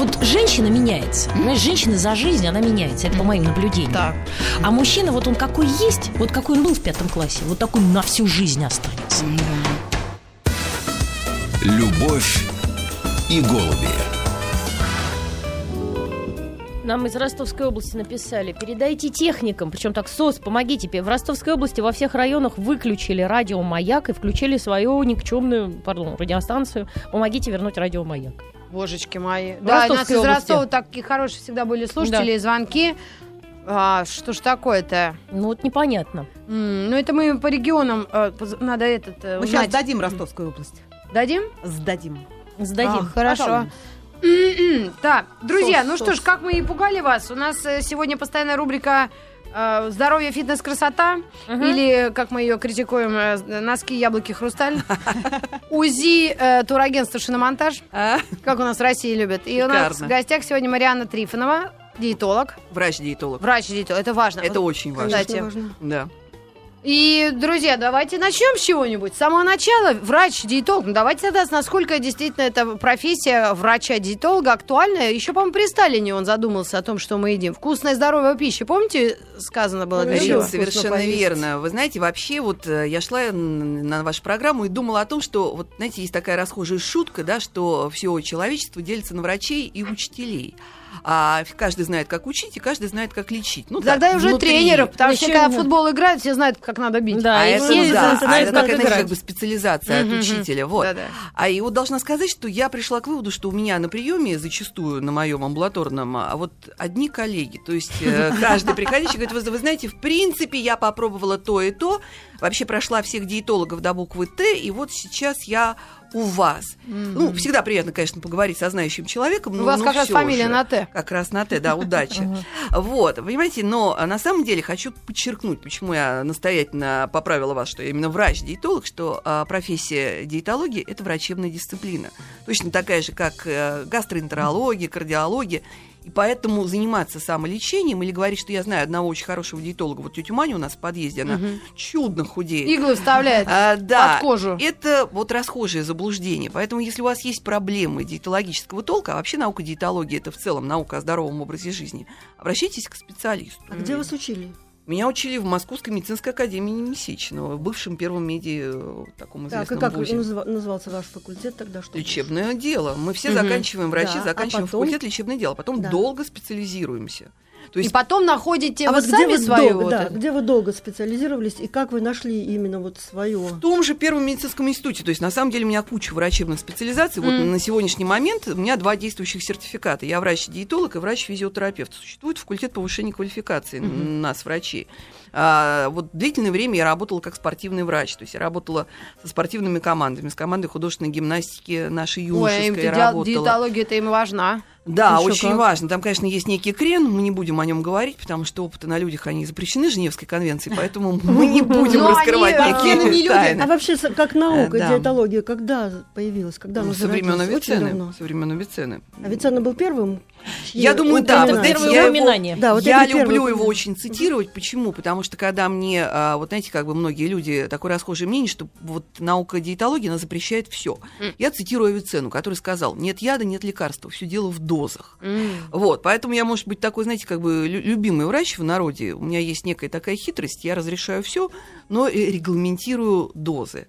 вот женщина меняется. Понимаешь, женщина за жизнь, она меняется. Это по моим наблюдениям. Так. А мужчина, вот он какой есть, вот какой он был в пятом классе, вот такой на всю жизнь останется. Любовь и голуби. Нам из Ростовской области написали, передайте техникам, причем так, СОС, помогите. В Ростовской области во всех районах выключили радио «Маяк» и включили свою никчемную, пардон, радиостанцию. Помогите вернуть радио «Маяк». Божечки мои. В Да, у нас из. Ростова такие хорошие всегда были слушатели, звонки. А, что ж такое-то? Ну вот непонятно. М, ну, это мы по регионам э, надо этот э, Мы сейчас узнать. дадим Ростовскую область. Дадим? Сдадим. Сдадим. А, хорошо. Пожалуйста. М-м. Так, друзья, Сос, ну что ж, сос. как мы и пугали вас, у нас э, сегодня постоянная рубрика «Здоровье, фитнес, красота» Мгм. или, как мы ее критикуем, э, «Носки, яблоки, хрусталь». УЗИ э, турагентство «Шиномонтаж», А? как у нас в России любят. И у нас в гостях сегодня Марианна Трифонова, диетолог, Врач-диетолог. врач-диетолог, это важно. Это очень важно. Кстати. Да. И, друзья, давайте начнем с чего-нибудь. С самого начала врач-диетолог. Ну, давайте тогда, насколько действительно эта профессия врача-диетолога актуальна. Еще, по-моему, при Сталине он задумался о том, что мы едим. Вкусная, здоровая пища. Помните, сказано было для чего? Совершенно верно. Вы знаете, вообще вот э, я шла на вашу программу и думала о том, что вот, знаете, есть такая расхожая шутка, да, что все человечество делится на врачей и учителей. А каждый знает, как учить, и каждый знает, как лечить. Ну, Тогда так, и уже внутри. тренеров, потому что когда в футбол играют, все знают, как надо бить. Да, А и это, все да, знают, а это как знаете, как бы специализация от учителя. Вот. Да-да. А и вот должна сказать, что я пришла к выводу, что у меня на приеме зачастую на моем амбулаторном, а вот одни коллеги. То есть э, каждый приходящий говорит, вы, вы знаете, в принципе, я попробовала то и то, вообще прошла всех диетологов до буквы Т, и вот сейчас я у вас. Ну, всегда приятно, конечно, поговорить со знающим человеком. У но- вас но как раз фамилия же. на «Т». Как раз на Т, да, удачи. Вот, понимаете, но а, на самом деле хочу подчеркнуть, почему я настоятельно поправила вас, что я именно врач-диетолог, что а, профессия диетологии – это врачебная дисциплина. Точно такая же, как э, гастроэнтерология, кардиология. И поэтому заниматься самолечением или говорить, что я знаю одного очень хорошего диетолога, вот тетю Маню у нас в подъезде, она чудно худеет. Иглы вставляет А, да, под кожу. это вот расхожее заблуждение. Поэтому, если у вас есть проблемы диетологического толка, а вообще наука диетологии это в целом наука о здоровом образе жизни, обращайтесь к специалисту. А где вас учили? Меня учили в Московской медицинской академии имени в бывшем первом меди э, таком Так, и известном как вузе. назывался ваш факультет тогда? Что Лечебное дело. Мы все Мгм. заканчиваем врачи, Да, а заканчиваем потом? факультет лечебное дело, потом Да. долго специализируемся. То И есть потом находите А вы вот где сами вы, свою долго, вот да, эту- где вы долго специализировались и как вы нашли именно вот свое? В том же Первом медицинском институте. То есть, на самом деле, у меня куча врачебных специализаций. Вот Мгм. на сегодняшний момент у меня два действующих сертификата. Я врач-диетолог и врач-физиотерапевт. Существует факультет повышения квалификации Мгм. нас, врачей. А, вот длительное время я работала как спортивный врач. То есть, я работала со спортивными командами, с командой художественной гимнастики нашей Ой, юношеской я ди- работала. диетология-то им важна. Да, Ещё очень как. важно. Там, конечно, есть некий крен, мы не будем о нем говорить, потому что опыты на людях, они запрещены Женевской конвенцией, поэтому мы не будем раскрывать люди. тайны. А вообще, как наука, диетология, когда появилась? Когда Ну, со времен Авиценны. Со времен Авиценны. Авиценна был первым? Я думаю, да. Вы знаете, я его- упоминание. Да, вот я люблю его очень цитировать. Почему? Потому что когда мне, а, вот знаете, как бы многие люди, такое расхожее мнение, что вот наука диетологии, она запрещает все. М. Я цитирую Авиценну, который сказал, нет яда, нет лекарства, все дело в дозах. М. Вот, поэтому я, может быть, такой, знаете, как бы лю- любимый врач в народе. У меня есть некая такая хитрость, я разрешаю все, но э, регламентирую дозы.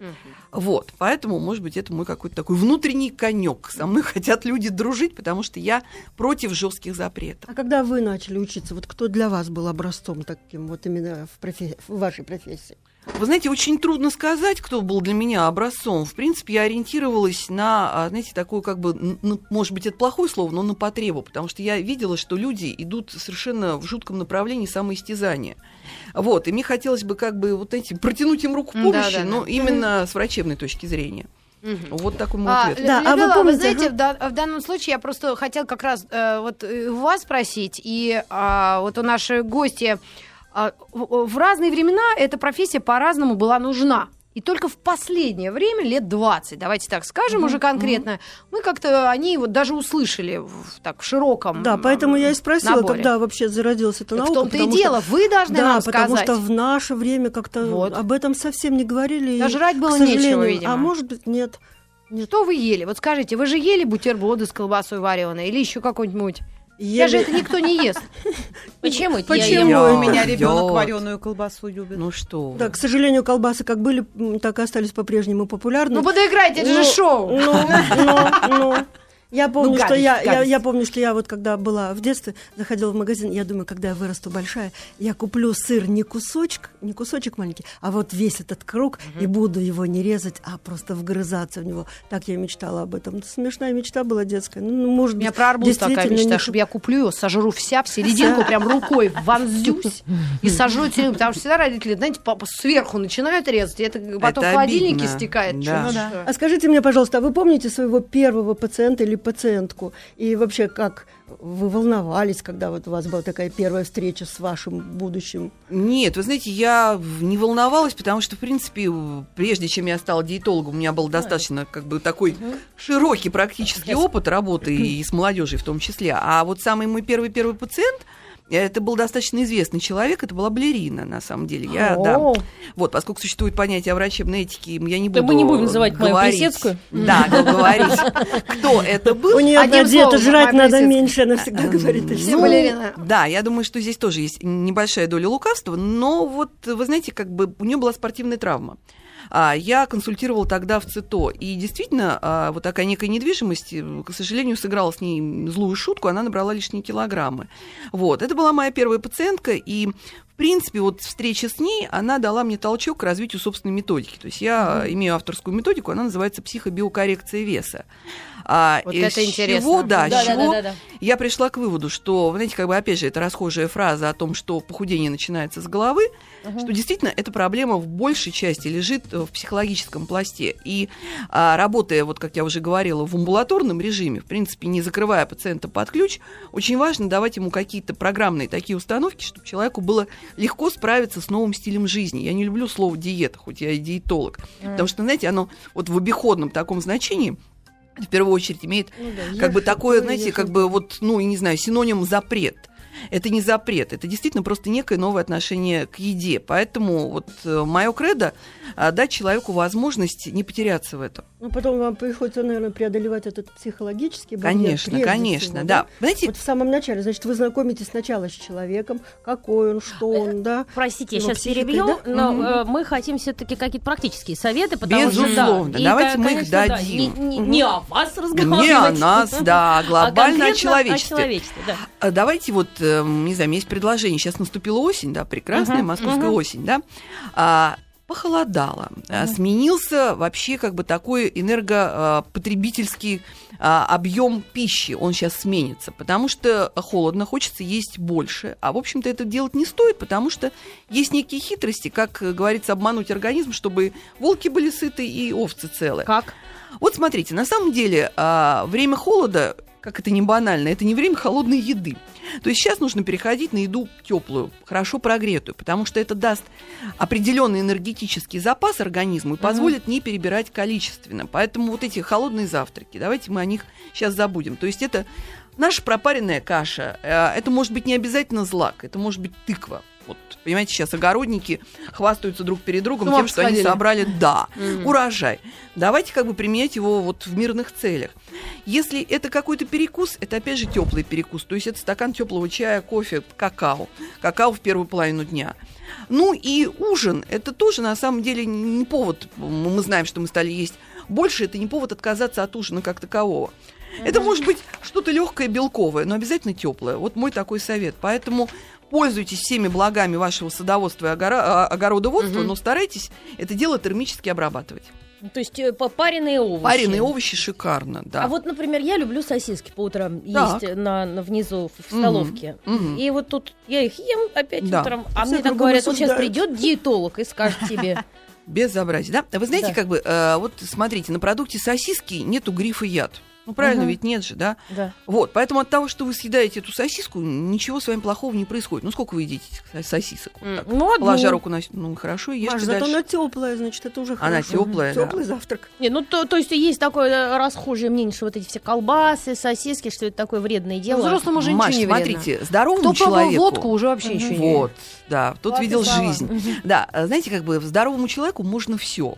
Вот, поэтому, может быть, это мой какой-то такой внутренний конек. Со мной хотят люди дружить, потому что я против жестких запретов. А когда вы начали учиться, вот кто для вас был образцом таким вот именно в, профе- в вашей профессии? Вы знаете, очень трудно сказать, кто был для меня образцом. В принципе, я ориентировалась на, а, знаете, такую как бы, ну, может быть, это плохое слово, но на потребу, потому что я видела, что люди идут совершенно в жутком направлении самоистязания. Вот, и мне хотелось бы как бы вот эти протянуть им руку Да, помощи, да, но да. именно с врачебной точки зрения. Мгм. Вот такой мой А, ответ. Да, а вы помните, знаете, ага. в, дан- в данном случае я просто хотела как раз э, вот э, у вас спросить, и а, вот у нашей гости а, в, в разные времена эта профессия по-разному была нужна. И только в последнее время, лет 20, давайте так скажем уже конкретно, мы как-то они вот даже услышали в, так в широком Да, поэтому я и спросила, наборе. когда вообще зародилась эта наука. в том-то и потому дело, что- вы должны да, нам потому сказать. что в наше время как-то Вот. об этом совсем не говорили. Да жрать было нечего, видимо. А может быть, нет. Что вы ели? Вот скажите, вы же ели бутерброды с колбасой вареной или еще какой-нибудь? Сейчас же это никто не ест. Почему это? Почему? Я ем- Я- У меня ребенок вареную колбасу любит. Ну что. Да, к сожалению, колбасы как были, так и остались по-прежнему популярны. Ну подыграйте, это же Ну, шоу. Ну, ну, ну. Я помню, что гадость, я, я, гадость. я помню, что я вот когда была в детстве, заходила в магазин, я думаю, когда я вырасту большая, я куплю сыр не кусочек, не кусочек маленький, а вот весь этот круг, и буду его не резать, а просто вгрызаться в него. Так я мечтала об этом. Смешная мечта была детская. Ну, может У меня быть, про арбуз такая действительно мечта, не чтобы я куплю ее, сожру вся, в серединку прям рукой вонзюсь и сожру. Потому что всегда родители, знаете, сверху начинают резать, и это потом в холодильнике обидно. стекает. Ну что? А скажите мне, пожалуйста, а вы помните своего первого пациента или пациентку? И вообще, как вы волновались, когда вот у вас была такая первая встреча с вашим будущим? Нет, вы знаете, я не волновалась, потому что, в принципе, прежде чем я стала диетологом, у меня был достаточно как бы такой широкий практический опыт работы и с молодежью в том числе. А вот самый мой первый-первый пациент, это был достаточно известный человек, это была балерина, на самом деле. Я, да. О. Вот, поскольку существует понятие о врачебной этике, я не Да буду мы не будем называть мою говорить. Плесецкую. Да, говорить, кто это был. У нее одна диета, жрать надо меньше, она всегда говорит. всё. балерины. Да, я думаю, что здесь тоже есть небольшая доля лукавства, но вот, вы знаете, как бы у нее была спортивная травма. А, Я консультировала тогда в ЦИТО, и действительно, а, вот такая некая недвижимость, э, к сожалению, сыграла с ней злую шутку, она набрала лишние килограммы. Вот, это была моя первая пациентка, и в принципе, вот встреча с ней, она дала мне толчок к развитию собственной методики. То есть я имею авторскую методику, она называется психобиокоррекция веса. А, Вот из это интересно. чего, да, Да, с да, чего да, да, да. я пришла к выводу, что, знаете, как бы опять же, это расхожая фраза о том, что похудение начинается с головы, что действительно эта проблема в большей части лежит э, в психологическом пласте. И а, работая, вот как я уже говорила, в амбулаторном режиме, в принципе, не закрывая пациента под ключ, очень важно давать ему какие-то программные такие установки, чтобы человеку было легко справиться с новым стилем жизни. Я не люблю слово диета, хоть я и диетолог, потому что, знаете, оно вот в обиходном таком значении в первую очередь имеет Ну как бы такое, знаете, как бы вот, ну, не знаю, синоним запрет. Это не запрет, это действительно просто некое новое отношение к еде. Поэтому вот мое кредо дать человеку возможность не потеряться в этом. Ну, потом вам приходится, наверное, преодолевать этот психологический барьер. Конечно, конечно, всего, да. Знаете, Вот в самом начале, значит, вы знакомитесь сначала с человеком, какой он, что он, да? Простите, я сейчас психикой, перебью, да? но э, мы хотим все-таки какие-то практические советы, потому Безусловно. что... да, и, Давайте мы их конечно, да, дадим. не, не- не о вас разговаривать. не о нас, да, а глобально о конкретно человечестве. О человечестве, да. А Давайте вот, э, не знаю, есть предложение. Сейчас наступила осень, да, прекрасная Мгм, московская мгм. осень, да. Похолодало, а, сменился вообще как бы такой энергопотребительский а, объем пищи, он сейчас сменится, потому что холодно, хочется есть больше, а в общем-то это делать не стоит, потому что есть некие хитрости, как э, говорится, обмануть организм, чтобы волки были сыты и овцы целы. Как? Вот смотрите, на самом деле время холода, как это не банально, это не время холодной еды. То есть сейчас нужно переходить на еду теплую, хорошо прогретую, потому что это даст определенный энергетический запас организму и позволит не перебирать количественно. Поэтому вот эти холодные завтраки, давайте мы о них сейчас забудем. То есть это наша пропаренная каша, э, это может быть не обязательно злак, это может быть тыква. Вот, понимаете, сейчас огородники хвастаются друг перед другом тем, что они посходили. собрали, да, Мгм. урожай. Давайте как бы применять его вот в мирных целях. Если это какой-то перекус, это опять же теплый перекус. То есть это стакан теплого чая, кофе, какао. Какао в первую половину дня. Ну и ужин, это тоже на самом деле не повод, мы знаем, что мы стали есть больше, это не повод отказаться от ужина как такового. Это может быть что-то легкое, белковое, но обязательно теплое. Вот мой такой совет. Поэтому пользуйтесь всеми благами вашего садоводства и а, огородоводства, но старайтесь это дело термически обрабатывать. Ну, То есть э, пареные овощи. Пареные овощи шикарно, да. А вот, например, я люблю сосиски по утрам Так. есть на, на внизу в столовке. мгм. И вот тут я их ем опять Да. утром, а Все мне так говорят, вот сейчас придет диетолог и скажет тебе, Безобразие, да? Вы знаете, Да. как бы, э, вот смотрите, на продукте сосиски нету грифа яд. Ну, правильно, Мгм. ведь нет же, да? да. Вот, поэтому от того, что вы съедаете эту сосиску, ничего с вами плохого не происходит. Ну, сколько вы едите сосисок? Вот так, Ну, одну. Положа руку на... Ну, хорошо, ешьте Маш, зато дальше. она теплая, значит, это уже Она хорошо. тёплая, да. Теплый завтрак. Не, ну то, то есть есть такое э, расхожее мнение, что вот эти все колбасы, сосиски, что это такое вредное дело. Взрослому уже Маш, ничего не вредно. смотрите, здоровому Кто человеку... водку, уже вообще ничего не Вот, да, тот Ладно, видел слава. жизнь. Да, а знаете, как бы здоровому человеку можно все.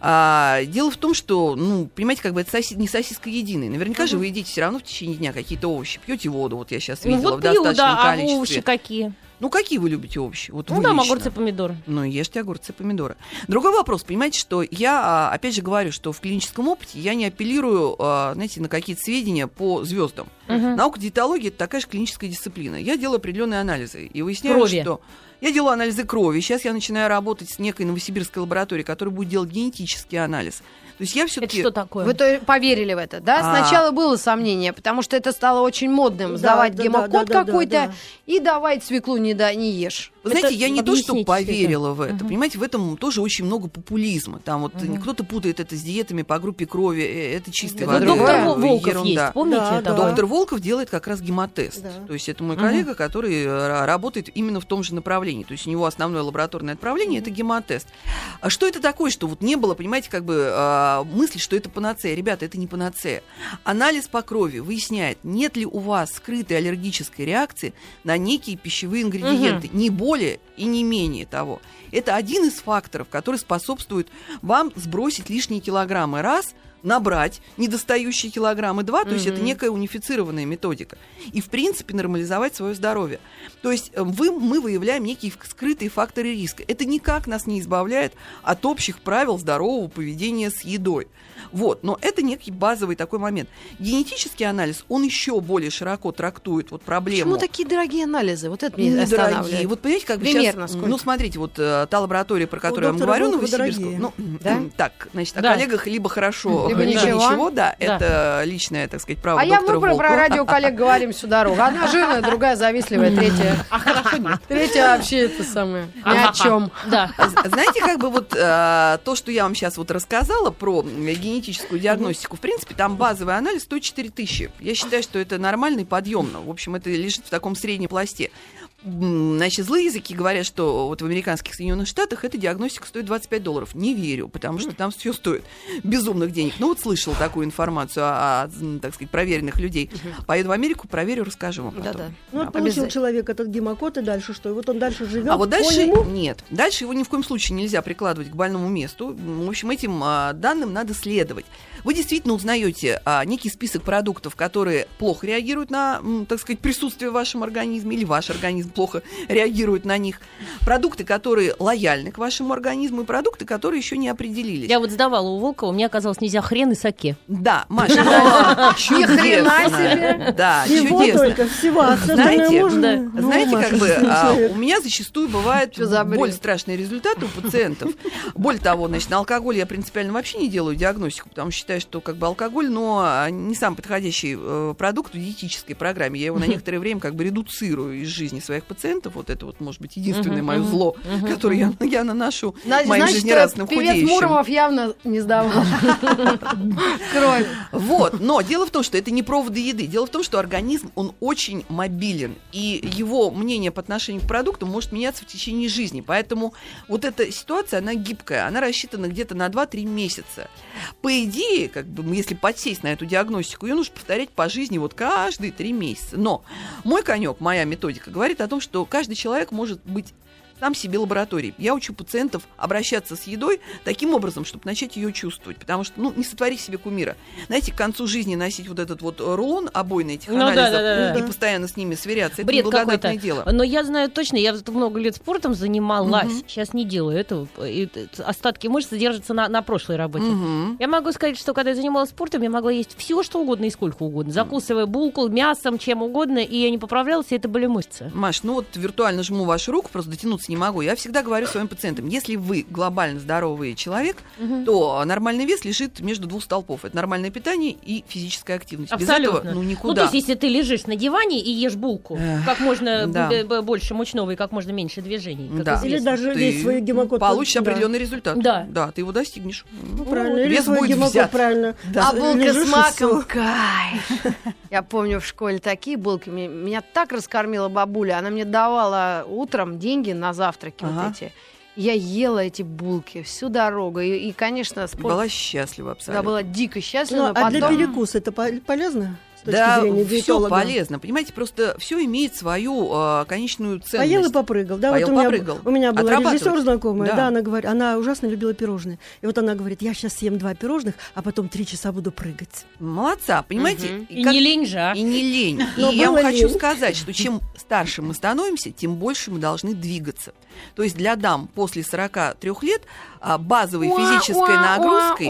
А, дело в том, что, ну, понимаете, как бы это соси- не сосиска единая. Наверняка же вы едите все равно в течение дня какие-то овощи, пьете воду, вот я сейчас Ну видела вот в пью, достаточном да, а количестве. овощи какие? Ну, какие вы любите овощи? Вот Ну там лично. огурцы, помидоры. Ну, ешьте огурцы, помидоры. Другой вопрос, понимаете, что я, а, опять же, говорю, что в клиническом опыте я не апеллирую, а, знаете, на какие-то сведения по звездам. Мгм. Наука диетологии это такая же клиническая дисциплина. Я делаю определенные анализы и выясняю, Крови. что я делаю анализы крови. Сейчас я начинаю работать с некой новосибирской лабораторией, которая будет делать генетический анализ. То есть я Это все-таки что такое? Вы то поверили в это, да? А. Сначала было сомнение, потому что это стало очень модным. Да, Сдавать да, гемокод да, да, какой-то и давай свеклу не, да, не ешь. Вы знаете, Это я не то, что поверила в это. Мгм. Понимаете, в этом тоже очень много популизма. Там вот Мгм. кто-то путает это с диетами по группе крови. э, Это чистой Это воды. Доктор. Вол- Волков ерунда. есть, помните Да, это? да. Доктор Волков делает как раз гемотест. Да. То есть это мой коллега, который э, работает именно в том же направлении. То есть у него основное лабораторное отправление это гемотест. А что это такое, что вот не было, понимаете, как бы а, мысли, что это панацея. Ребята, это не панацея. Анализ по крови выясняет, нет ли у вас скрытой аллергической реакции на некие пищевые ингредиенты. Не более и не менее того. Это один из факторов, который способствует вам сбросить лишние килограммы. Раз – набрать недостающие килограммы. Два, то есть это некая унифицированная методика. И, в принципе, нормализовать свое здоровье. То есть э, вы, мы выявляем некие скрытые факторы риска. Это никак нас не избавляет от общих правил здорового поведения с едой. Вот, но это некий базовый такой момент. Генетический анализ, он еще более широко трактует вот проблему. Почему такие дорогие анализы? Вот это меня Недорогие. останавливает. Вот понимаете, как бы Примерно сейчас, сколько? ну смотрите, вот э, та лаборатория, про которую я вам говорю, Новосибирскую, дорогие. ну, Да? так, значит, о Да. коллегах либо хорошо, Либо либо, ничего. ничего, да, Да. это личное, так сказать, право А я, мы про, про Волкова. радио коллег говорим всю дорогу. Одна жирная, другая завистливая, третья. А хорошо нет. Третья вообще это самое. Ни о чем. Да. Знаете, как бы вот э, то, что я вам сейчас вот рассказала про генетическую диагностику, в принципе, там базовый анализ стоит 4 тысячи. Я считаю, что это нормально и подъемно. В общем, это лежит в таком среднем пласте. Значит, злые языки говорят, что вот в американских Соединенных Штатах эта диагностика стоит 25 долларов. Не верю, потому что там все стоит безумных денег. Ну вот слышала такую информацию о, о, так сказать, проверенных людей. Поеду в Америку, проверю, расскажу вам потом. Да-да. Ну, вот Да. получил человек этот гемокод, и дальше что? И вот он дальше живет. А вот по дальше нему? нет. Дальше его ни в коем случае нельзя прикладывать к больному месту. В общем, этим а, данным надо следовать. Вы действительно узнаете а, некий список продуктов, которые плохо реагируют на, так сказать, присутствие в вашем организме, или ваш организм плохо реагирует на них. Продукты, которые лояльны к вашему организму, и продукты, которые еще не определились. Я вот сдавала у Волкова, мне оказалось нельзя хрен и саке. Да, Маша, хрена чудесно. себе. Да, чудесно. только, всего. всё Знаете. Ну, Знаете, как бы а, у меня зачастую бред? более страшные результаты у пациентов. Более того, значит, на алкоголь я принципиально вообще не делаю диагностику, потому что считаю, что как бы алкоголь, но а, не самый подходящий э, продукт в диетической программе. Я его на некоторое время как бы редуцирую из жизни своих пациентов. Вот это вот, может быть, единственное мое зло, которое я, я наношу Значит, моим значит, жизнерадостным певец худеющим. Муромов явно не сдавал. Кровь. Вот, но дело в том, что это не проводы еды. Дело в том, что организм, он очень мобилен, и его мнение по отношению к продукту может меняться в течение жизни. Поэтому вот эта ситуация, она гибкая, она рассчитана где-то на 2-3 месяца. По идее, как бы, если подсесть на эту диагностику, ее нужно повторять по жизни вот каждые 3 месяца. Но мой конек, моя методика говорит о том, что каждый человек может быть сам себе лабораторией. Я учу пациентов обращаться с едой таким образом, чтобы начать ее чувствовать. Потому что, ну, не сотвори себе кумира. Знаете, к концу жизни носить вот этот вот рулон обойный этих Ну анализов да, да, да. и постоянно с ними сверяться, это Бред неблагодарное какой-то. дело. Но я знаю точно, я много лет спортом занималась, Мгм. сейчас не делаю этого. И, э, остатки мышц держатся на, на прошлой работе. Мгм. Я могу сказать, что когда я занималась спортом, я могла есть все, что угодно и сколько угодно. Закусывая булку, мясом, чем угодно, и я не поправлялась, и это были мышцы. Маш, ну вот виртуально жму вашу руку, просто дотянуться не могу. Я всегда говорю своим пациентам, если вы глобально здоровый человек, то нормальный вес лежит между двух столпов. Это нормальное питание и физическая активность. Абсолютно. Без этого, ну, Ну, никуда. то есть, если ты лежишь на диване и ешь булку, как можно да. больше мучного и как можно меньше движений. как Да. Или даже Ты весь свой гемокод. Получишь да. определенный результат. Да. Да, ты его достигнешь. Ну, правильно. Или Вес свой будет гемокод взят. правильно. А булка Лежишь с маком, кайф. Я помню в школе такие булки. Меня, меня так раскормила бабуля. Она мне давала утром деньги на завтраки Ага. вот эти. Я ела эти булки всю дорогу. И, и, конечно, спорт... Была счастлива абсолютно. была дико счастлива. Ну, а для потом- перекуса это по- полезно? Точки Да, зрения все диетолога? полезно. Понимаете, просто все имеет свою э, конечную ценность. Поел и попрыгал, да? Поел, вот у меня, попрыгал. у меня была режиссер знакомая, Да. да. она говорит, она ужасно любила пирожные. И вот она говорит, я сейчас съем два пирожных, а потом три часа буду прыгать. Молодца, понимаете? Мгм. И как- не лень же, а? И не лень. Но и я вам было хочу лень. сказать, что чем старше мы становимся, тем больше мы должны двигаться. То есть для дам после 43 лет а, базовой физической нагрузкой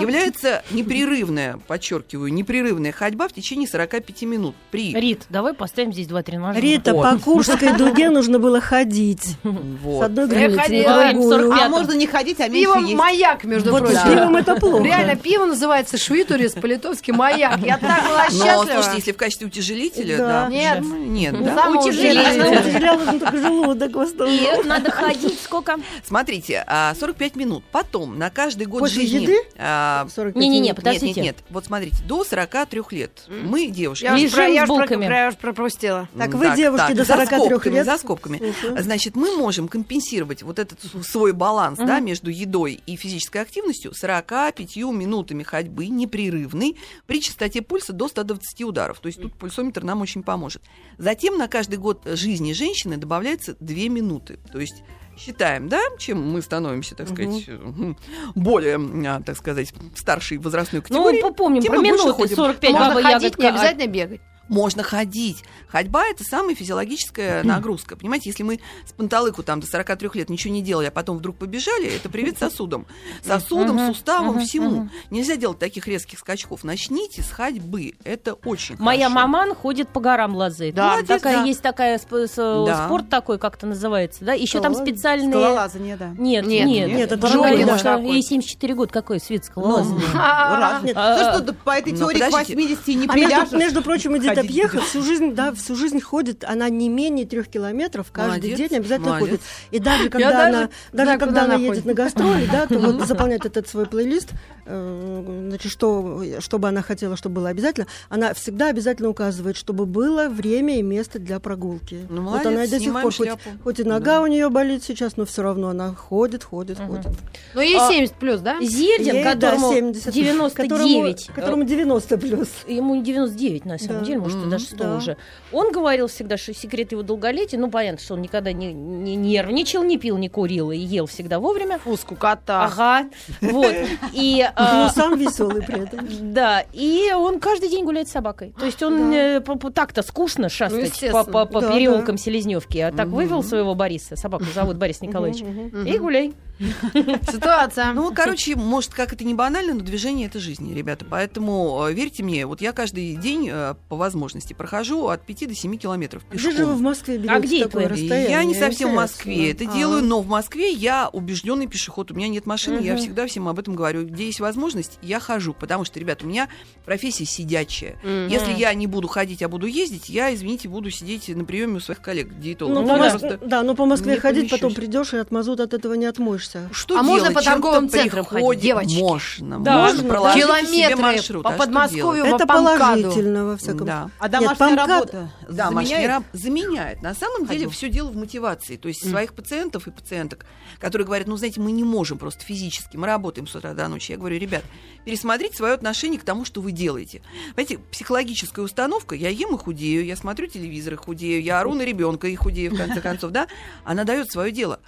является непрерывная, подчеркиваю, непрерывная ходьба в течение 45 минут при Рит, давай поставим здесь два тренажера. Рита, Вот. по Курской дуге нужно было ходить. вот. С одной границы на другую. 45. А можно не ходить, а меньше Пиво есть. маяк, между Вот прочим. пивом это плохо. Реально, пиво называется швитурис по-литовски маяк. Я так была Но, счастлива. слушайте, если в качестве утяжелителя, Да. да. Нет. почему Нет, Ну, да? Она утяжеляла нужно только желудок в основном. И надо ходить сколько? Смотрите, а, 45 минут. Потом на каждый год После жизни... еды? а, 45 Не-не-не, подождите. Нет, нет, нет. Вот смотрите, до 43 лет мы, девушки, Я уж Лежим про- я с уж про- булками. про- я уж пропустила. Так, вы, девушки, до за 43 скобками, лет? За скобками. Слушаю. Значит, мы можем компенсировать вот этот свой баланс да, между едой и физической активностью 45 минутами ходьбы непрерывной при частоте пульса до 120 ударов. То есть тут пульсометр нам очень поможет. Затем на каждый год жизни женщины добавляется 2 минуты. То есть считаем, да, чем мы становимся, так сказать, э, более, а, так сказать, старшей возрастной Ну, категории. про мы больше минуты. ходим. 45 Можно баба ходить, ягодка. не а- обязательно бегать. Можно ходить. Ходьба – это самая физиологическая нагрузка. Понимаете, если мы с панталыку там до 43 лет ничего не делали, а потом вдруг побежали, это привет сосудам. Сосудам, суставам, всему. Нельзя делать таких резких скачков. Начните с ходьбы. Это очень Моя хорошо. маман ходит по горам лазает. Да, Ну, такая да. есть такая сп- с- Да. спорт такой, как это называется, да? Еще там Скалолазание? специальные. Скалолазание, да. Нет, Нет, нет, нет, это может, какой-то. Ей 74 года, какой свет скалолазания. Раз. Нет, А, То, что да, по этой ну, теории к подождите. 80 не А приляжешь. между прочим, Эдита ходить Пьеха будешь. всю жизнь, да, всю жизнь ходит, она не менее трех километров каждый Молодец, день обязательно молодец. ходит. И даже когда даже она, даже знаю, когда она она едет ходит. на гастроли, да, то вот заполняет этот свой плейлист, э, значит, что, что бы она хотела, чтобы было обязательно, она всегда обязательно указывает, чтобы было время и место для прогулки. Ну, вот молодец, она и до сих пор, хоть, хоть и нога у нее болит сейчас, но все равно она ходит, ходит, ходит. Ну, ей А, 70 плюс, да? Зирдин, Ей, да, которому 70, 99, Которому, которому 90 плюс. ему 99 на самом Да. деле, может, Мгм. даже 100 Да. уже. Он говорил всегда, что секрет его долголетия, ну, понятно, что он никогда не, не нервничал, не пил, не курил и ел всегда вовремя. Фу, скукота. Ага, вот. И, Но а, сам веселый при этом. да, и он каждый день гуляет с собакой. То есть он э, так-то скучно шастать по, естественно. по- переулкам Селезневки, а так вывел своего Бориса, собаку зовут Борис Николаевич, и гуляй. Ситуация. Ну, короче, может, как это не банально, но движение это жизнь, ребята. Поэтому э, верьте мне, вот я каждый день э, по возможности прохожу от 5 до 7 километров Где же вы в пешком. Москве берете А где такое расстояние? Я не совсем в. Москве это А. делаю, но в Москве я убежденный пешеход. У меня нет машины, я всегда всем об этом говорю. Где есть возможность, я хожу. Потому что, ребята, у меня профессия сидячая. Если я не буду ходить, а буду ездить, я, извините, буду сидеть на приеме у своих коллег, диетологов. Ну, Ну по да. Мос- Просто да, но по Москве не ходить, помещусь. потом придешь и от мазута от этого не отмоешься. Что А делать? можно по торговым центрам ходить, девочки? Можно. Да, можно можно. проложить себе Километры маршрут. по А Подмосковью Это Памкаду. положительно, во всяком Да. А Нет, домашняя помкат- работа Да, заменяет? раб заменяет. На самом деле Ходьбу. все дело в мотивации. То есть своих пациентов и пациенток, которые говорят, ну, знаете, мы не можем просто физически, мы работаем с утра до ночи. Я говорю, ребят, пересмотрите свое отношение к тому, что вы делаете. Понимаете, психологическая установка, я ем и худею, я смотрю телевизор и худею, я ору на ребенка и худею, в конце концов, да, она дает свое дело.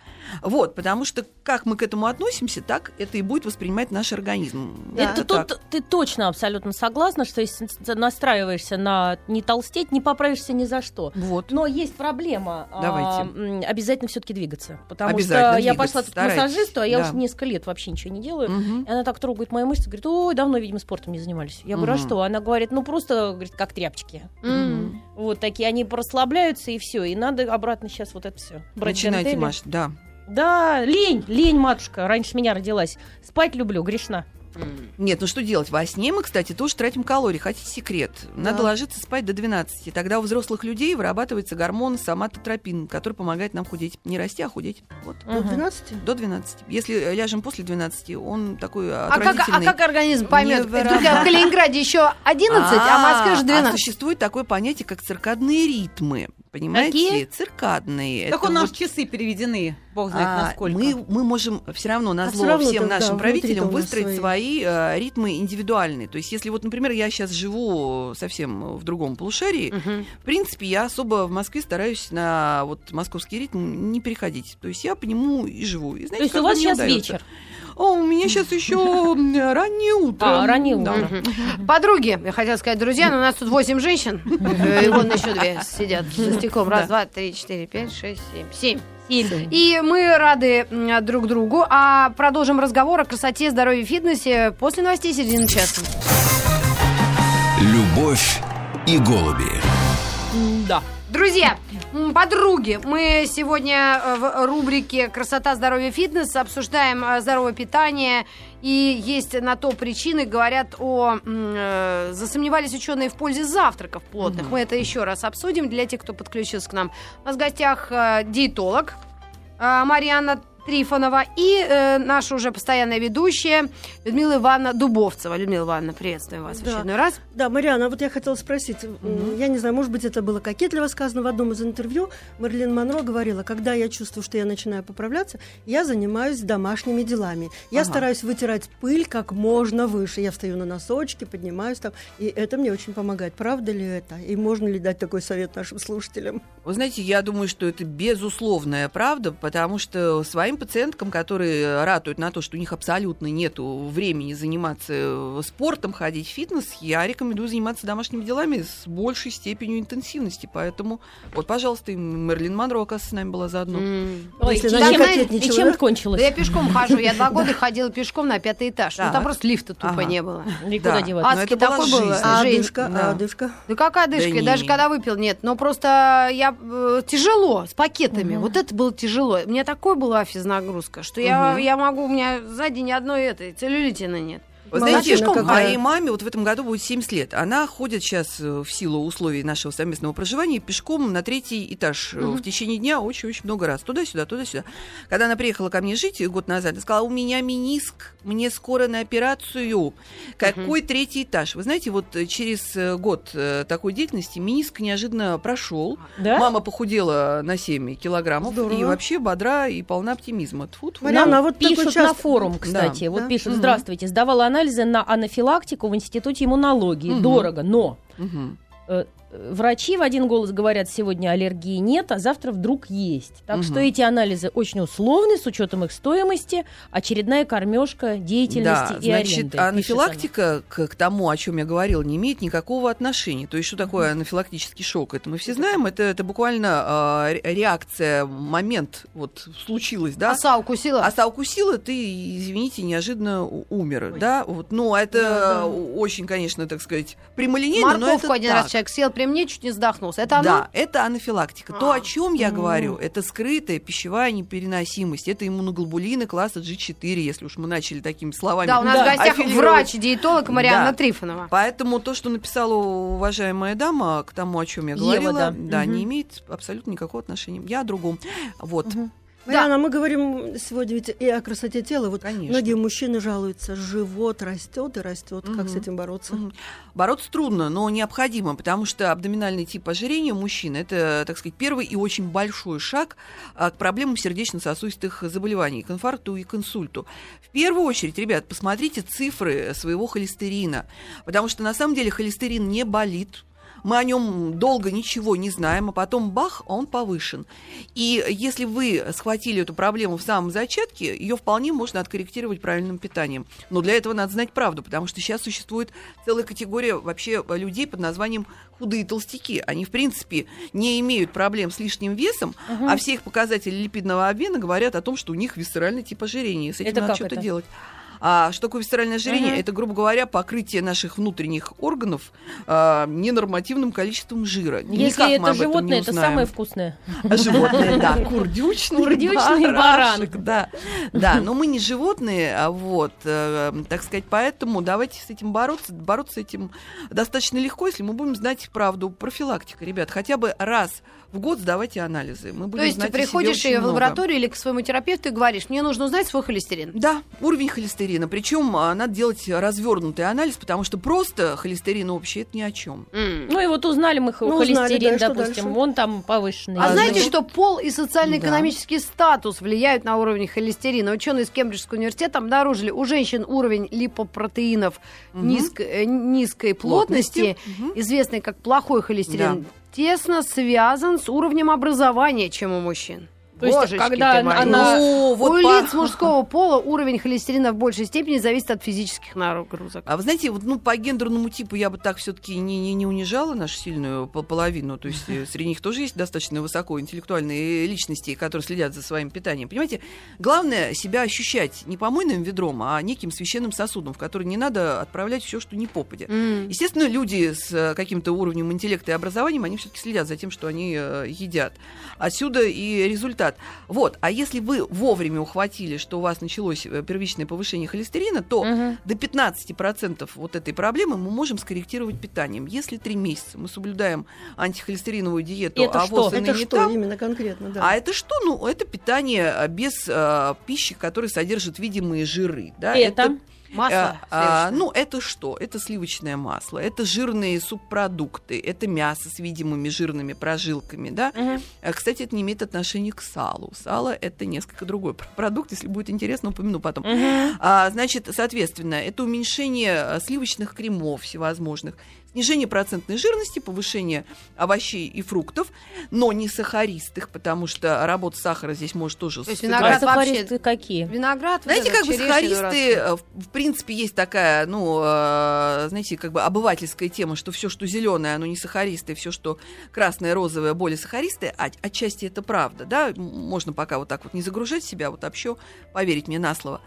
Вот, потому что как мы к этому относимся, так это и будет воспринимать наш организм. Это так. тут ты точно абсолютно согласна, что если настраиваешься на не толстеть, не поправишься ни за что. Вот. Но есть проблема. а, Давайте. м, обязательно все-таки двигаться. Потому Обязательно что я двигаться, пошла к старайтесь. массажисту, а я Да. уже несколько лет вообще ничего не делаю. Мгм. И она так трогает мои мышцы, говорит, ой, давно, видимо, спортом не занимались. Я говорю, а что? Она говорит, ну просто, говорит, как тряпочки. М. Вот такие, они расслабляются и все. И надо обратно сейчас вот это все. Начинайте, Маш, да. Да, лень, лень, матушка, раньше меня родилась. Спать люблю, грешна. Нет, ну что делать? Во сне мы, кстати, тоже тратим калории. Хотите секрет? Надо Да. ложиться спать до 12. Тогда у взрослых людей вырабатывается гормон соматотропин, который помогает нам худеть. Не расти, а худеть. Вот. До Мгм. 12? До 12. Если ляжем после 12, он такой А как, а как организм поймет? Только в Калининграде еще 11, а в Москве уже А 12. существует такое понятие, как циркадные ритмы. Понимаете? Какие? Циркадные. Так Это у нас вот, часы переведены, бог знает а, насколько. мы, мы можем все равно на А зло равно всем да, нашим внутри-то правителям выстроить свои. свои э, ритмы индивидуальные. То есть, если вот, например, я сейчас живу совсем в другом полушарии, в принципе, я особо в Москве стараюсь на вот московский ритм не переходить. То есть я по нему и живу. И, знаете, То есть у вас мне сейчас удается. вечер. О, у меня сейчас еще раннее утро. А, раннее Да. утро. Подруги, я хотела сказать, друзья, но у нас тут 8 женщин. Э, И вон еще две сидят за стеклом. Раз, два, три, четыре, пять, шесть, семь. Семь. И мы рады друг другу. А продолжим разговор о красоте, здоровье и фитнесе после новостей середины часа. Любовь и голуби. Да. Друзья, подруги, мы сегодня э, в рубрике «Красота, здоровье, фитнес» обсуждаем э, здоровое питание. И есть на то причины, говорят о... э, Засомневались ученые в пользе завтраков плотных. Мы это еще раз обсудим для тех, кто подключился к нам. У нас в гостях э, диетолог Марьяна Трифонова и э, наша уже постоянная ведущая Людмила Ивановна Дубовцева. Людмила Ивановна, приветствую вас в Да. очередной раз. Да, Мариана, вот я хотела спросить, м, я не знаю, может быть, это было кокетливо сказано в одном из интервью. Марлин Монро говорила, когда я чувствую, что я начинаю поправляться, я занимаюсь домашними делами. Я Ага. стараюсь вытирать пыль как можно выше. Я встаю на носочки, поднимаюсь там, и это мне очень помогает. Правда ли это? И можно ли дать такой совет нашим слушателям? Вы знаете, я думаю, что это безусловная правда, потому что своим пациенткам, которые ратуют на то, что у них абсолютно нет времени заниматься э, спортом, ходить в фитнес, я рекомендую заниматься домашними делами с большей степенью интенсивности. Поэтому, вот, пожалуйста, и Мерлин Монро, оказывается, с нами была заодно. Ой, Если и чем- и кокетничала, чем да? это кончилось? Да я пешком хожу. Я два года ходила пешком на пятый этаж. Ну, там просто лифта тупо не было. Никуда Да. деваться. Но Адски это была такой был, жизнь. А одышка, да. а одышка? Да какая дышка? Да Даже когда выпил, нет. Но просто я э, тяжело с пакетами. Вот это было тяжело. У меня такой была физнагрузка, что я, Мгм. я могу, у меня сзади ни одной этой целлюлитины нет. Вы знаете, моей маме вот в этом году будет 70 лет. Она ходит сейчас э, в силу условий нашего совместного проживания пешком на третий этаж э, в течение дня очень-очень много раз. Туда-сюда, туда-сюда. Когда она приехала ко мне жить э, год назад, она сказала, у меня миниск, мне скоро на операцию. Какой третий этаж? Вы знаете, вот через год такой деятельности миниск неожиданно прошел. Да? Мама похудела на 7 килограммов Здорово. и вообще бодра и полна оптимизма. Тьфу. Марианна, Нам а вот пишут часто- на форум, кстати. Да. Вот Да? пишут, здравствуйте, сдавала анализы на анафилактику в Институте иммунологии. Мгм. Дорого, но Мгм. Э, э, врачи в один голос говорят, сегодня аллергии нет, а завтра вдруг есть. Так Мгм. что эти анализы очень условны с учетом их стоимости, очередная кормежка деятельности Да, и значит, аренды. анафилактика к, к тому, о чем я говорила, не имеет никакого отношения. То есть, что такое анафилактический шок? Это мы все знаем, это, это буквально а, ре- реакция, момент вот случилась, да? Оса укусила? Оса укусила, ты, извините, неожиданно умер, да? Вот, ну, это Да, да. очень, конечно, так сказать, прямолинейно, но Морковку это один так. раз человек съел при мне, чуть не задохнулся. Это оно? Да, это анафилактика. То, А. о чем я говорю, это скрытая пищевая непереносимость. Это иммуноглобулины класса G4, если уж мы начали такими словами. Да, у нас Да. в гостях врач-диетолог Марианна Да. Трифонова. Поэтому то, что написала уважаемая дама к тому, о чем я Ева, говорила, да. не Мгм. имеет абсолютно никакого отношения. Я о другом. Вот. Марианна, мы говорим сегодня ведь и о красоте тела. Вот Конечно. многие мужчины жалуются, живот растет и растет. Как с этим бороться? Мгм. Бороться трудно, но необходимо, потому что абдоминальный тип ожирения у мужчин это, так сказать, первый и очень большой шаг а, к проблемам сердечно-сосудистых заболеваний, к инфаркту и к инсульту. В первую очередь, ребят, посмотрите цифры своего холестерина, потому что на самом деле холестерин не болит, мы о нем долго ничего не знаем, а потом бах, он повышен. И если вы схватили эту проблему в самом зачатке, ее вполне можно откорректировать правильным питанием. Но для этого надо знать правду, потому что сейчас существует целая категория вообще людей под названием худые толстяки. Они, в принципе, не имеют проблем с лишним весом, а все их показатели липидного обмена говорят о том, что у них висцеральный тип ожирения. С этим Это надо что-то делать. А что такое висцеральное ожирение? Мгм. Это, грубо говоря, покрытие наших внутренних органов а, ненормативным количеством жира. Если Никак это животное, это самое вкусное. А животные, да, курдючный, Курдючный баран. да, да, но мы не животные, а вот, э, так сказать, поэтому давайте с этим бороться, бороться с этим достаточно легко, если мы будем знать правду. Профилактика, ребят, хотя бы раз в год сдавайте анализы. Мы будем То есть ты приходишь и в лабораторию или к своему терапевту и говоришь, мне нужно узнать свой холестерин. Да, уровень холестерина. Причем а, надо делать развернутый анализ, потому что просто холестерин общий это ни о чем. М. Ну и вот узнали мы Ну, узнали, холестерин, да, что допустим, вон там повышенный. А А, знаете, что пол и социально-экономический статус влияют на уровень холестерина? Ученые из Кембриджского университета обнаружили, у женщин уровень липопротеинов низк- э, низкой плотности, Плотности, известный как плохой холестерин, Да. Тесно связан с уровнем образования, чем у мужчин. То есть, когда она- она- Ну, вот у по- лиц мужского пола уровень холестерина в большей степени зависит от физических нагрузок. А вы знаете, вот, ну, по гендерному типу я бы так все-таки не, не, не унижала нашу сильную по- половину. То есть э, среди них тоже есть достаточно высокоинтеллектуальные личности, которые следят за своим питанием. Понимаете, главное себя ощущать не помойным ведром, а неким священным сосудом, в который не надо отправлять все, что не попадя. М. Естественно, люди с э, каким-то уровнем интеллекта и образованием, они все-таки следят за тем, что они э, едят. Отсюда и результат. Вот. А если вы вовремя ухватили, что у вас началось э, первичное повышение холестерина, то Мгм. до 15% вот этой проблемы мы можем скорректировать питанием. Если три месяца мы соблюдаем антихолестериновую диету, Это а что? ВОЗ Это не что там, именно конкретно, да. а это что? Ну, это питание а, без а, пищи, которая содержит видимые жиры. Да? Это? Масло. а, а, сливочное. ну, это что? Это сливочное масло, это жирные субпродукты, это мясо с видимыми жирными прожилками, да? Мгм. А, Кстати, это не имеет отношения к салу. Сало – это несколько другой пр- продукт, если будет интересно, упомяну потом. Мгм. А, значит, соответственно, это уменьшение а, сливочных кремов всевозможных, снижение процентной жирности, повышение овощей и фруктов, но не сахаристых, потому что работа сахара здесь может тоже... То есть сыграть. А Виноград вообще- сахаристы какие? Виноград. вот Знаете, как бы черешню сахаристы, дурацкую. э, в в принципе, есть такая, ну, э, знаете, как бы обывательская тема, что все, что зеленое, оно не сахаристое, все, что красное, розовое, более сахаристое, а отчасти это правда, да, можно пока вот так вот не загружать себя, вот общо поверить мне на слово.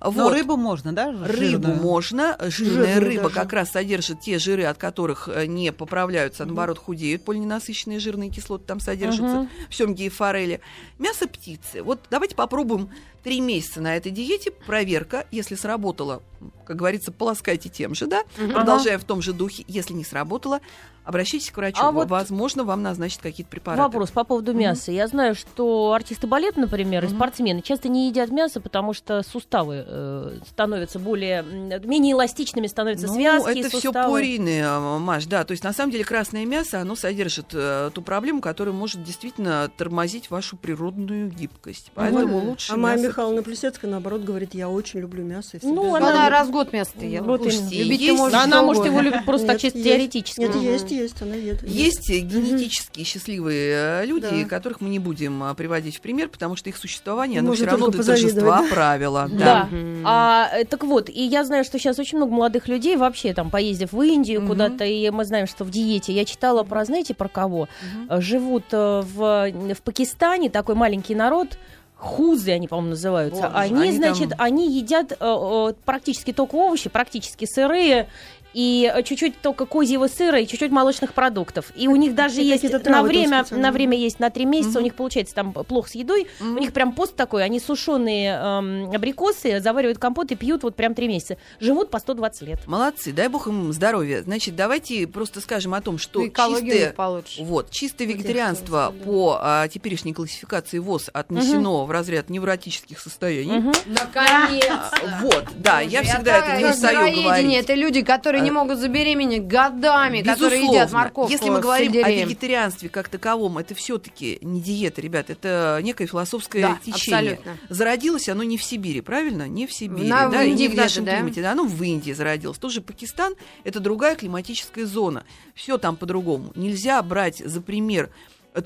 Но Вот. рыбу можно, да? Рыбу жирную? можно. Жирная Жирную рыба даже. как раз содержит те жиры, от которых э, не поправляются, а наоборот худеют. Полиненасыщенные жирные кислоты там содержатся Мгм. в семге и форели. Мясо птицы. Вот давайте попробуем три месяца на этой диете. Проверка. Если сработало, как говорится, полоскайте тем же, да? Продолжаем в том же духе. Если не сработало, обращайтесь к врачу. А вот- Возможно, вам назначат какие-то препараты. Вопрос по поводу мяса. Я знаю, что артисты балета, например, и спортсмены часто не едят мясо, потому что суставы э, становятся более менее эластичными, становятся Ну, связки, это все пурины, э, Маш, да. То есть, на самом деле, красное мясо, оно содержит э, ту проблему, которая может действительно тормозить вашу природную гибкость. Поэтому лучше А Майя мясо- Михайловна Плесецкая, наоборот, говорит, я очень люблю мясо. Ну, ем». Она, она- раз в год мясо ела. Вот. Любить есть- она, может, его любит просто так чисто теоретически. Нет, есть, есть, она ест. Есть генетически счастливые э, люди, Да. которых мы не будем а, приводить в пример, потому что их существование, оно все равно для торжества позавидовать, правила. Да. Мгм. А, э, так вот, и я знаю, что сейчас очень много молодых людей, вообще там, поездив в Индию Мгм. куда-то, и мы знаем, что в диете. Я читала про, знаете, про кого? Э, Живут в, в Пакистане, такой маленький народ, хузы они, по-моему, называются. Боже, они, они значит, там- они едят э, э, практически только овощи, практически сырые, и э, чуть-чуть только козьего сыра и чуть-чуть молочных продуктов. И у них даже И есть на время, на время есть на три месяца, Мгм. у них получается там плохо с едой, Мгм. у них прям пост такой, они сушеные эм, абрикосы заваривают компот и пьют вот прям три месяца. Живут по 120 лет. Молодцы, дай бог им здоровья. Значит, давайте просто скажем о том, что Ну, чистое, получше. вот, чистое вегетарианство хотела по а, теперешней классификации ВОЗ отнесено в разряд невротических состояний. Мгм. Наконец-то. Вот, да, я всегда это не устаю говорить. Это люди, которые не А, могут забеременеть годами, которые едят Безусловно. морковку Если мы говорим о вегетарианстве как таковом, это все-таки не диета, ребят, это некое философское Да, течение. абсолютно. Зародилось оно не в Сибири, правильно? Не в Сибири, На- в да, и Индии не в нашем да? климате, да, оно в Индии зародилось. Тоже Пакистан это другая климатическая зона. Все там по-другому. Нельзя брать за пример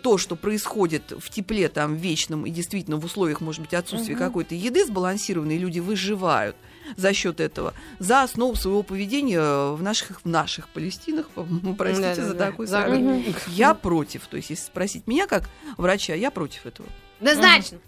то, что происходит в тепле там вечном и действительно в условиях, может быть, отсутствия какой-то еды сбалансированной, люди выживают за счет этого, за основу своего поведения в наших, в наших Палестинах, простите за Да-да-да. такой За- сравнение. Я против. То есть, если спросить меня как врача, я против этого. Однозначно.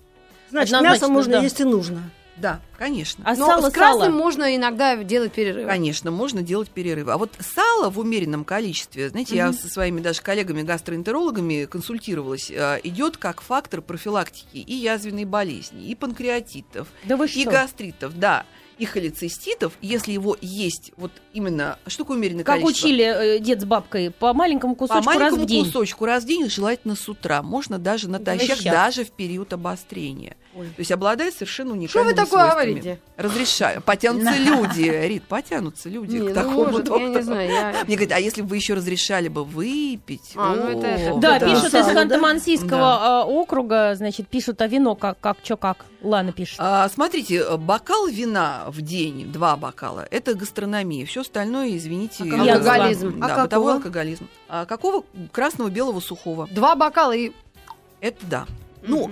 Значит, Однозначно, мясо можно да. есть и нужно. Да, конечно. А Но сало, с красным сало. можно иногда делать перерыв. Конечно, можно делать перерывы. А вот сало в умеренном количестве, знаете, я со своими даже коллегами-гастроэнтерологами консультировалась, э, идет как фактор профилактики и язвенной болезни, и панкреатитов, Да вы и что? гастритов, да. И холециститов, если его есть вот именно, что такое умеренное Как количество? учили э, дед с бабкой, по маленькому По кусочку раз маленькому в день. кусочку раз в день, желательно с утра. Можно даже натощак, Натощак. даже в период обострения. То есть обладает совершенно Что вы уникальными такое свойствами. говорите? Разрешаю. Потянутся люди. Рит, потянутся люди Не, к ну, такому может, я не доктору. знаю, я- Мне говорят, а если бы вы еще разрешали бы выпить? А, ну это- Да, Да. пишут из да? Ханты-Мансийского э, округа, значит, пишут о вино, как, как, чё, как. Лана пишет. А, смотрите, э, бокал вина в день, два бокала, это гастрономия. Все остальное, извините, А алкоголизм? Да, А бытовой какого? алкоголизм. А какого? Красного, белого, сухого. Два бокала и... Это да. Ну,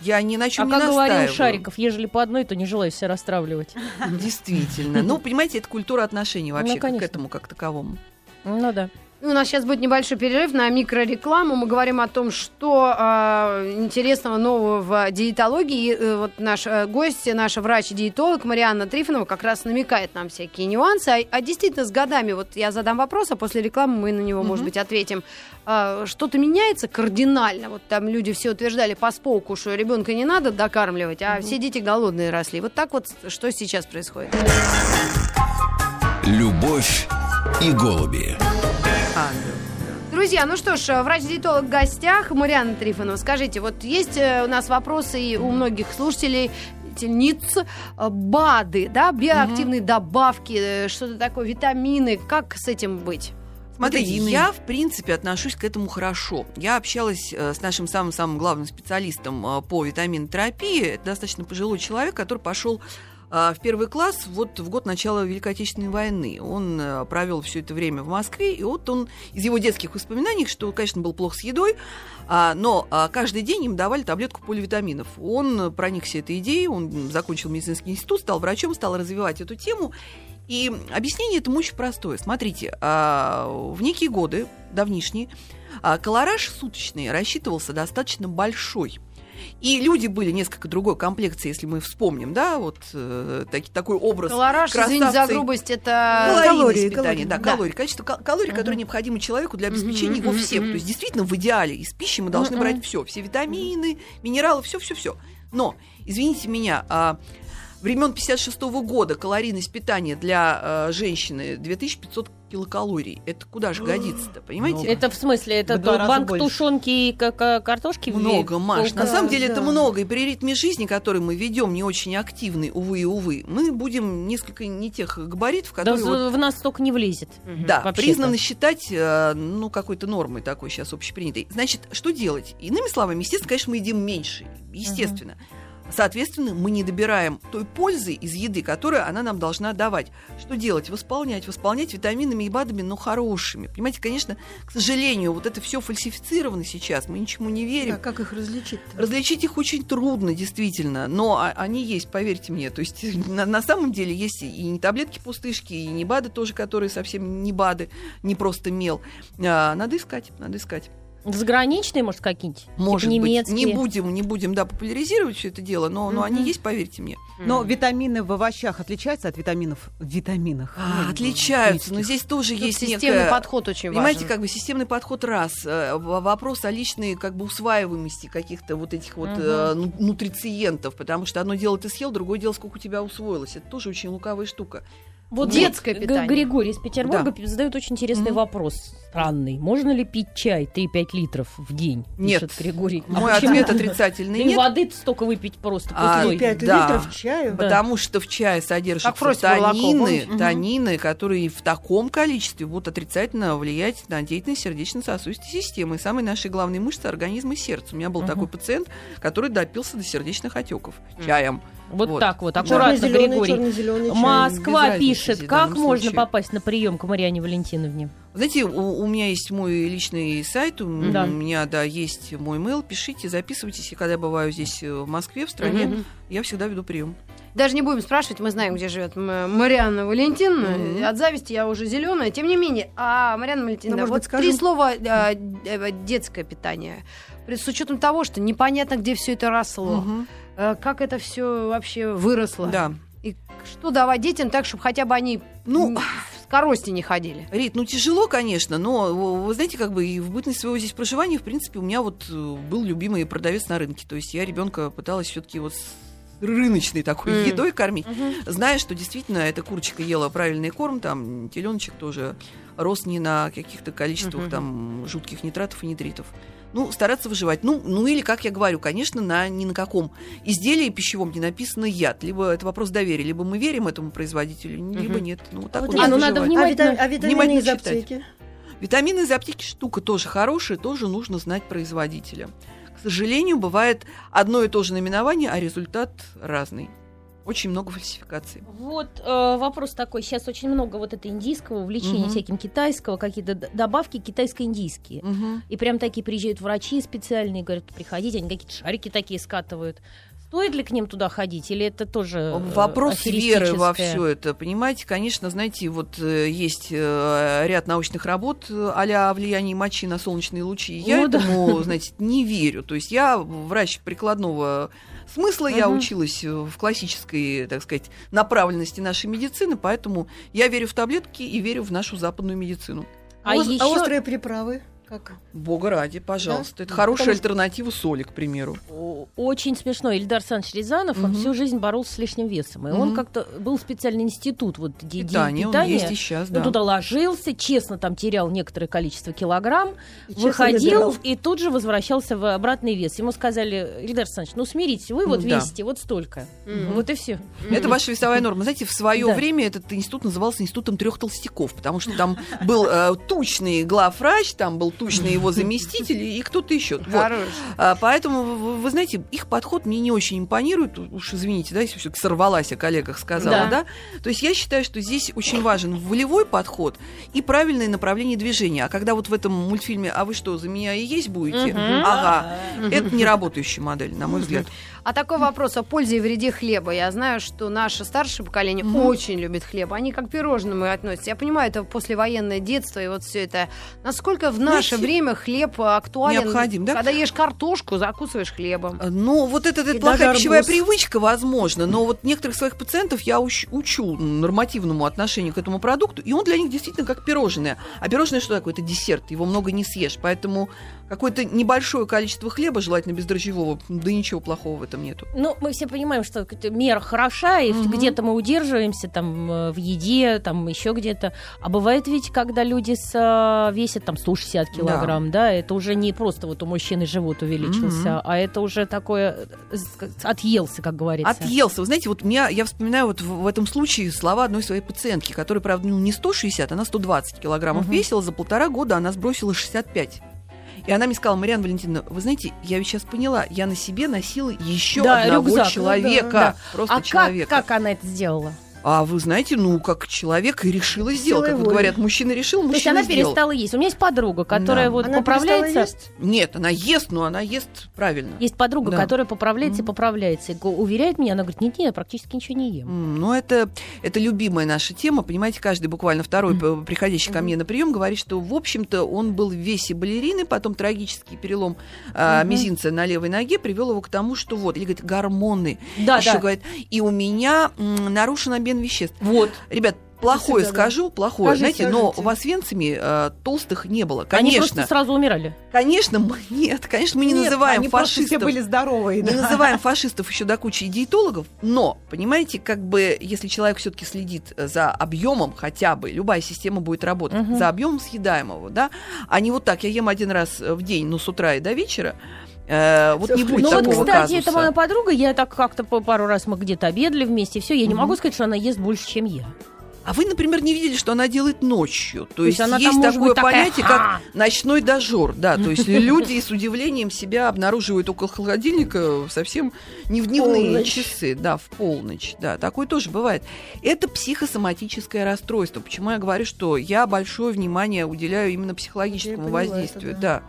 я ни на чем а не как говорил. Шариков, ежели по одной, то не желаю себя расстраивать. Действительно. Ну, понимаете, это культура отношений вообще к конечно. этому как таковому. Ну да. У нас сейчас будет небольшой перерыв на микрорекламу. Мы говорим о том, что э, интересного нового в диетологии. И, э, вот наш э, гость, наш врач-диетолог Марианна Трифонова как раз намекает нам всякие нюансы. А, а действительно, с годами, вот я задам вопрос, а после рекламы мы на него, может быть, ответим. А, что-то меняется кардинально? Вот там люди все утверждали по сполку, что ребенка не надо докармливать, а все дети голодные росли. Вот так вот, что сейчас происходит? Любовь и голуби. А, Друзья, ну что ж, врач-диетолог в гостях, Марианна Трифонова. Скажите, вот есть э, у нас вопросы и у многих слушателей, ниц, БАДы, да, биоактивные добавки, э, что-то такое, витамины, как с этим быть? Витамины. я, в принципе, отношусь к этому хорошо. Я общалась э, с нашим самым-самым главным специалистом э, по витаминотерапии. Это достаточно пожилой человек, который пошел э, в первый класс вот в год начала Великой Отечественной войны. Он э, провел все это время в Москве, и вот он из его детских воспоминаний, что, конечно, был плохо с едой, а, но а, каждый день им давали таблетку поливитаминов. Он проникся этой идеей, он закончил медицинский институт, стал врачом, стал развивать эту тему. И объяснение этому очень простое. Смотрите, а, в некие годы, давнишние, а, колораж суточный рассчитывался достаточно большой. И люди были несколько другой комплекции, если мы вспомним, да, вот э, таки- такой образ. Колораж, извините за грубость, это... Калории, питания, калории. да, Да. калории, количество кал- калорий, которые необходимы человеку для обеспечения Мгм, его всех. мгм. То есть действительно в идеале из пищи мы должны Мгм. брать все, все витамины, минералы, все, все, все. Но извините меня, а, времен 56 года калорийность питания для э, женщины 2500 килокалорий. Это куда же годится-то, понимаете? Это в смысле, это банк больше. тушенки и ка- ка- картошки? в- Много, Маш. На Да, самом деле это да. много. И при ритме жизни, который мы ведем, не очень активный, увы и увы, мы будем несколько не тех габаритов, Да которые... вот- в нас столько не влезет. Да, признано считать, э, ну, какой-то нормой такой сейчас общепринятой. Значит, что делать? Иными словами, естественно, конечно, мы едим меньше. Естественно. Соответственно, мы не добираем той пользы из еды, которую она нам должна давать. Что делать? Восполнять. Восполнять витаминами и БАДами, но хорошими. Понимаете, конечно, к сожалению, вот это все фальсифицировано сейчас. Мы ничему не верим. А как их различить? Различить их очень трудно, действительно, но а- они есть, поверьте мне. То есть на, на самом деле есть и не таблетки пустышки, и не БАДы тоже, которые совсем не БАДы, не просто мел. А, надо искать, надо искать. Заграничные, может, какие-нибудь? Типа Может быть, немецкие. не будем, не будем, да, популяризировать все это дело, но, но они Мгм. есть, поверьте мне. Но витамины в овощах отличаются от витаминов в витаминах? А, Ну, отличаются, но здесь тоже Тут есть системный некая... подход очень Понимаете, важен. как бы системный подход раз, э, в- вопрос о личной как бы усваиваемости каких-то вот этих вот э, ну- нутрициентов, потому что одно дело ты съел, другое дело сколько у тебя усвоилось. Это тоже очень лукавая штука. Вот Детское Г- питание. Григорий из Петербурга задает очень интересный Мгм. вопрос. Странный. Можно ли пить чай 3-5 литров в день? Нет. Пишет Григорий. А Мой почему? ответ отрицательный Да нет. воды столько выпить просто А, пустой. 5 да. литров чаю? Да. Потому что в чае содержатся молоко, танины, танины, которые в таком количестве будут отрицательно влиять на деятельность сердечно-сосудистой системы и самой нашей главной мышцы организма сердца. У меня был Мгм. такой пациент, который допился до сердечных отеков чаем. Вот, Вот. так вот, аккуратно, Черно-зеленый, Григорий. чай. Москва без разницы пишет, как можно случае. попасть на прием к Марьяне Валентиновне? Знаете, у, у меня есть мой личный сайт, у, Да. у меня, да, есть мой mail, пишите, записывайтесь, и когда я бываю здесь э, в Москве, в стране, Мгм. я всегда веду прием. Даже не будем спрашивать, мы знаем, где живет Марианна Валентиновна. Мгм. От зависти я уже зеленая. Тем не менее, а Марианна Валентиновна, Ну, вот быть, скажем? три слова э, детское питание. При- С учетом того, что непонятно, где все это росло, Мгм. Э, как это все вообще выросло. Да. И что давать детям так, чтобы хотя бы они Ну, м, в коросте не ходили. Рит, ну тяжело, конечно, но вы знаете, как бы и в бытность своего здесь проживания, в принципе, у меня вот э, был любимый продавец на рынке. То есть я ребенка пыталась все-таки вот рыночной такой Мгм. едой кормить, зная, что действительно эта курочка ела правильный корм, там теленочек тоже рос не на каких-то количествах Мгм. там жутких нитратов и нитритов. Ну, стараться выживать. Ну, ну или, как я говорю, конечно, на ни на каком изделии пищевом не написано яд. Либо это вопрос доверия, либо мы верим этому производителю, либо Мгм. нет. Ну, вот так Вот вот я- надо ну, надо внимательно- А, вита- а витамины внимательно из читать. аптеки? Витамины из аптеки штука тоже хорошая, тоже нужно знать производителя. К сожалению, бывает одно и то же наименование, а результат разный. Очень много фальсификаций. Вот э, вопрос такой. Сейчас очень много вот это индийского увлечения Мгм. всяким китайского, какие-то добавки китайско-индийские. И прям такие приезжают врачи специальные, говорят, приходите, они какие-то шарики такие скатывают. Стоит ли к ним туда ходить, или это тоже э, Вопрос веры во все это, понимаете, конечно, знаете, вот э, есть э, ряд научных работ а-ля о влиянии мочи на солнечные лучи. Я Ну да. этому, знаете, не верю. То есть я врач прикладного смысла, я Мгм. училась э, в классической, так сказать, направленности нашей медицины, поэтому я верю в таблетки и верю в нашу западную медицину. А, ос- еще острые приправы? Как? Бога ради, пожалуйста. Да? Это хорошая Потому альтернатива соли, к примеру. очень смешно. Ильдар Александрович Рязанов, он Мгм. всю жизнь боролся с лишним весом. И он Мгм. как-то был специальный институт вот ди- Питание, он питания. есть и сейчас, Он да. туда ложился, честно там терял некоторое количество килограмм, И выходил и тут же возвращался в обратный вес. Ему сказали, Ильдар Александрович, ну смиритесь, вы вот Ну да. весите вот столько. Мгм. Вот и все. Это ваша весовая норма. Знаете, в свое Да. время этот институт назывался институтом трех толстяков, потому что там был э, тучный главврач, там был тучный его заместитель и кто-то еще. Вот. Хорош. А, поэтому, вы, вы знаете, их подход мне не очень импонирует. Уж извините, да, если все-таки сорвалась, о коллегах сказала, Да. да. То есть я считаю, что здесь очень важен волевой подход и правильное направление движения. А когда вот в этом мультфильме «А вы что, за меня и есть будете?» Ага, это не работающая модель, на мой взгляд. А такой вопрос о пользе и вреде хлеба. Я знаю, что наше старшее поколение Мгм. очень любит хлеб. Они как к пирожному относятся. Я понимаю, это послевоенное детство и вот все это. Насколько в наше Знаете, время хлеб актуален? необходим, да? Когда ешь картошку, закусываешь хлебом. Ну, вот это, это плохая пищевая привычка, возможно, но вот некоторых своих пациентов я уч- учу нормативному отношению к этому продукту, и он для них действительно как пирожное. А пирожное что такое? Это десерт, его много не съешь, поэтому какое-то небольшое количество хлеба, желательно бездрожжевого, да ничего плохого в этом нету. Ну, мы все понимаем, что мера хороша, и Мгм. где-то мы удерживаемся, там, э, в еде, там, еще где-то. А бывает ведь, когда люди с, э, весят там 160 килограмм, да. это уже не просто вот у мужчины живот увеличился, Мгм. а это уже такое, э, отъелся, как говорится. Отъелся. Вы знаете, вот меня, я вспоминаю вот в, в этом случае слова одной своей пациентки, которая, правда, ну, не 160, она 120 килограммов Мгм. весила, за полтора года она сбросила 65. И она мне сказала, Марьяна Валентиновна, вы знаете, я ведь сейчас поняла, я на себе носила еще Да, одного рюкзак. Ну человека. да, да. Просто а как, человека. как она это сделала? А вы знаете, ну, как человек и решила сделать. Как вот говорят, мужчина решил, То есть мужчина она сделал. перестала есть. У меня есть подруга, которая Да. вот Она поправляется. есть? Нет, она ест, но она ест правильно. Есть подруга, Да. которая поправляется и поправляется. И го- уверяет меня, она говорит, нет, нет, я практически ничего не ем. М, Ну, это, это любимая наша тема. Понимаете, каждый буквально второй, п- приходящий ко мне на прием, говорит, что, в общем-то, он был в весе балерины, потом трагический перелом а, Мгм. мизинца на левой ноге привел его к тому, что вот, или говорит, гормоны. Да, Еще да. говорит, и у меня м, нарушен обмен веществ. Вот. Ребят, плохое Всегда, да. скажу, плохое. Скажите, Знаете, но скажите. вас венцами э, толстых не было. Они Конечно. просто сразу умирали. Конечно, мы, нет, конечно, мы не Нет, называем они просто все фашистов. были здоровые. Не да. называем фашистов еще до кучи диетологов, но, понимаете, как бы, если человек все-таки следит за объемом хотя бы, любая система будет работать, Мгм. за объемом съедаемого, да, а не вот так, я ем один раз в день, ну, с утра и до вечера, э, вот не будет Ну вот, кстати, это казуса. моя подруга, я так как-то пару раз мы где-то обедали вместе, все, я не могу сказать, что она ест больше, чем я. А вы, например, не видели, что она делает ночью. То, То есть есть, она есть такое такая, понятие, «Ха!» как ночной дожор. Да, то есть люди с удивлением себя обнаруживают около холодильника совсем не в дневные Полночь. часы, да, в полночь. Да, такое тоже бывает. Это психосоматическое расстройство. Почему я говорю, что я большое внимание уделяю именно психологическому это, воздействию. да. да.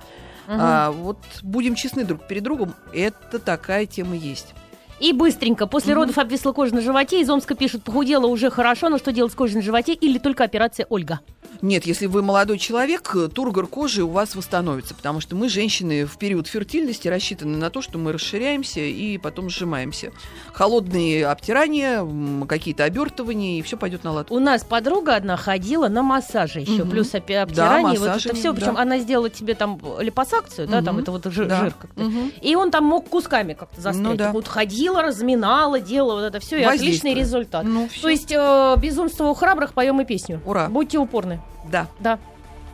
Мгм. А, вот будем честны друг перед другом, это такая тема есть. И быстренько, после родов обвисла кожа на животе, из Омска пишут, похудела уже хорошо, но что делать с кожей на животе или только операция Ольга? Нет, если вы молодой человек, тургор кожи у вас восстановится, потому что мы, женщины, в период фертильности рассчитаны на то, что мы расширяемся и потом сжимаемся. Холодные обтирания, какие-то обертывания, и все пойдет на лад. У нас подруга одна ходила на массаже еще, Мгм. плюс обтирание, вот массажи, это все. Причем да. она сделала тебе там липосакцию, да, там это вот жир, Да. жир как-то. Мгм. И он там мог кусками как-то застрять. Ну да. Вот ходила, разминала, делала вот это все, и отличный результат. Ну. То есть э, безумство у храбрых, поем и песню. Ура. Будьте упорны. Да. Да.